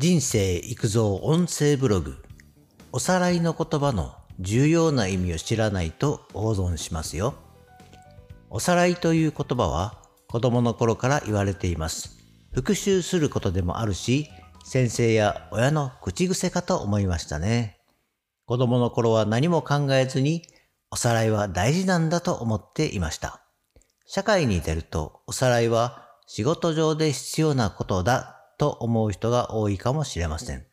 人生育造音声ブログおさらいの言葉の重要な意味を知らないと大損しますよ。おさらいという言葉は子供の頃から言われています。復習することでもあるし、先生や親の口癖かと思いましたね。子供の頃は何も考えずにおさらいは大事なんだと思っていました。社会に出るとおさらいは仕事上で必要なことだと思う人が多いかもしれません。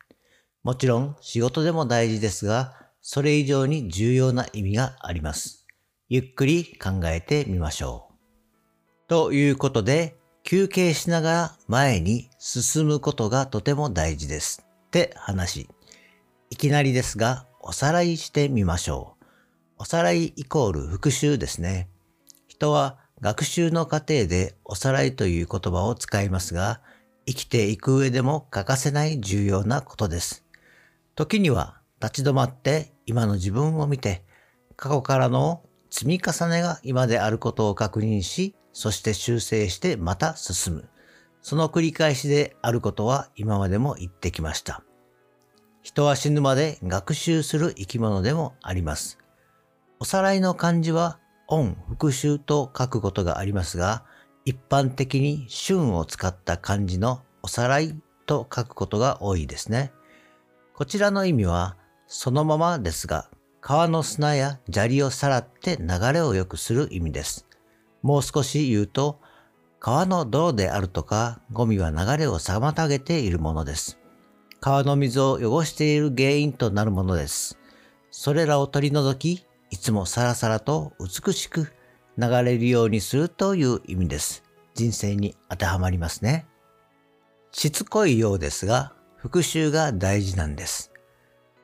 もちろん仕事でも大事ですが、それ以上に重要な意味があります。ゆっくり考えてみましょう。ということで、休憩しながら前に進むことがとても大事ですって話。いきなりですが、おさらいしてみましょう。おさらいイコール復習ですね。人は学習の過程でおさらいという言葉を使いますが、生きていく上でも欠かせない重要なことです。時には立ち止まって今の自分を見て、過去からの積み重ねが今であることを確認し、そして修正してまた進む。その繰り返しであることは今までも言ってきました。人は死ぬまで学習する生き物でもあります。おさらいの漢字は、音、復習と書くことがありますが、一般的に春を使った漢字のおさらいと書くことが多いですね。こちらの意味は、そのままですが、川の砂や砂利をさらって流れを良くする意味です。もう少し言うと、川の泥であるとか、ゴミは流れを妨げているものです。川の水を汚している原因となるものです。それらを取り除き、いつもさらさらと美しく流れるようにするという意味です。人生に当てはまりますね。しつこいようですが、復習が大事なんです。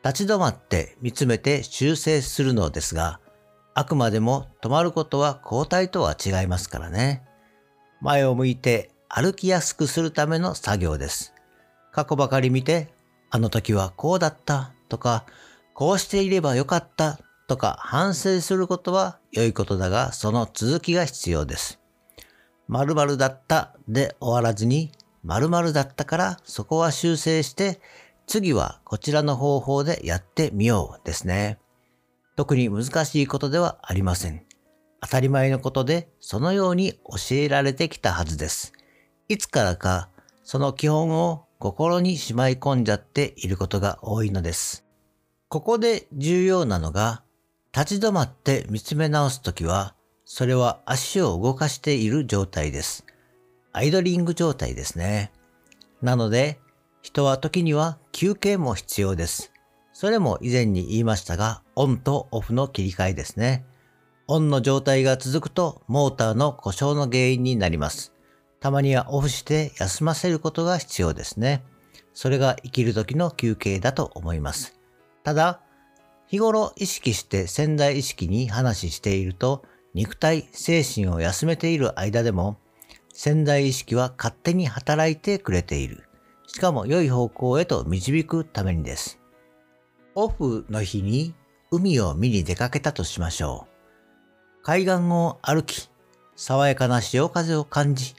立ち止まって見つめて修正するのですが、あくまでも止まることは交代とは違いますからね。前を向いて歩きやすくするための作業です。過去ばかり見て、あの時はこうだったとか、こうしていればよかったとか反省することは良いことだが、その続きが必要です。〇〇だったで終わらずに、〇〇だったからそこは修正して、次はこちらの方法でやってみようですね。特に難しいことではありません。当たり前のことでそのように教えられてきたはずです。いつからかその基本を心にしまい込んじゃっていることが多いのです。ここで重要なのが立ち止まって見つめ直すときは、それは足を動かしている状態です。アイドリング状態ですね。なので、人は時には休憩も必要です。それも以前に言いましたが、オンとオフの切り替えですね。オンの状態が続くと、モーターの故障の原因になります。たまにはオフして休ませることが必要ですね。それが生きる時の休憩だと思います。ただ、日頃意識して潜在意識に話していると、肉体、精神を休めている間でも、潜在意識は勝手に働いてくれている。しかも良い方向へと導くためにです。オフの日に海を見に出かけたとしましょう。海岸を歩き、爽やかな潮風を感じ、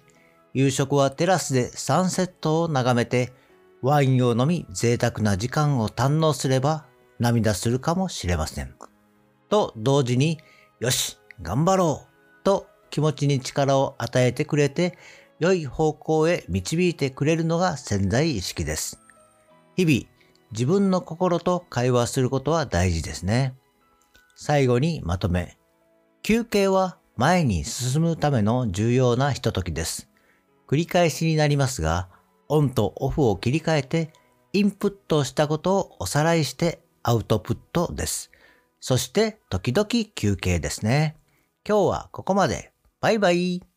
夕食はテラスでサンセットを眺めて、ワインを飲み贅沢な時間を堪能すれば涙するかもしれません。と同時に、よし、頑張ろうと気持ちに力を与えてくれて、良い方向へ導いてくれるのが潜在意識です。日々、自分の心と会話することは大事ですね。最後にまとめ。休憩は前に進むための重要なひとときです。繰り返しになりますが、オンとオフを切り替えて、インプットしたことをおさらいしてアウトプットです。そして時々休憩ですね。今日はここまで。バイバイ。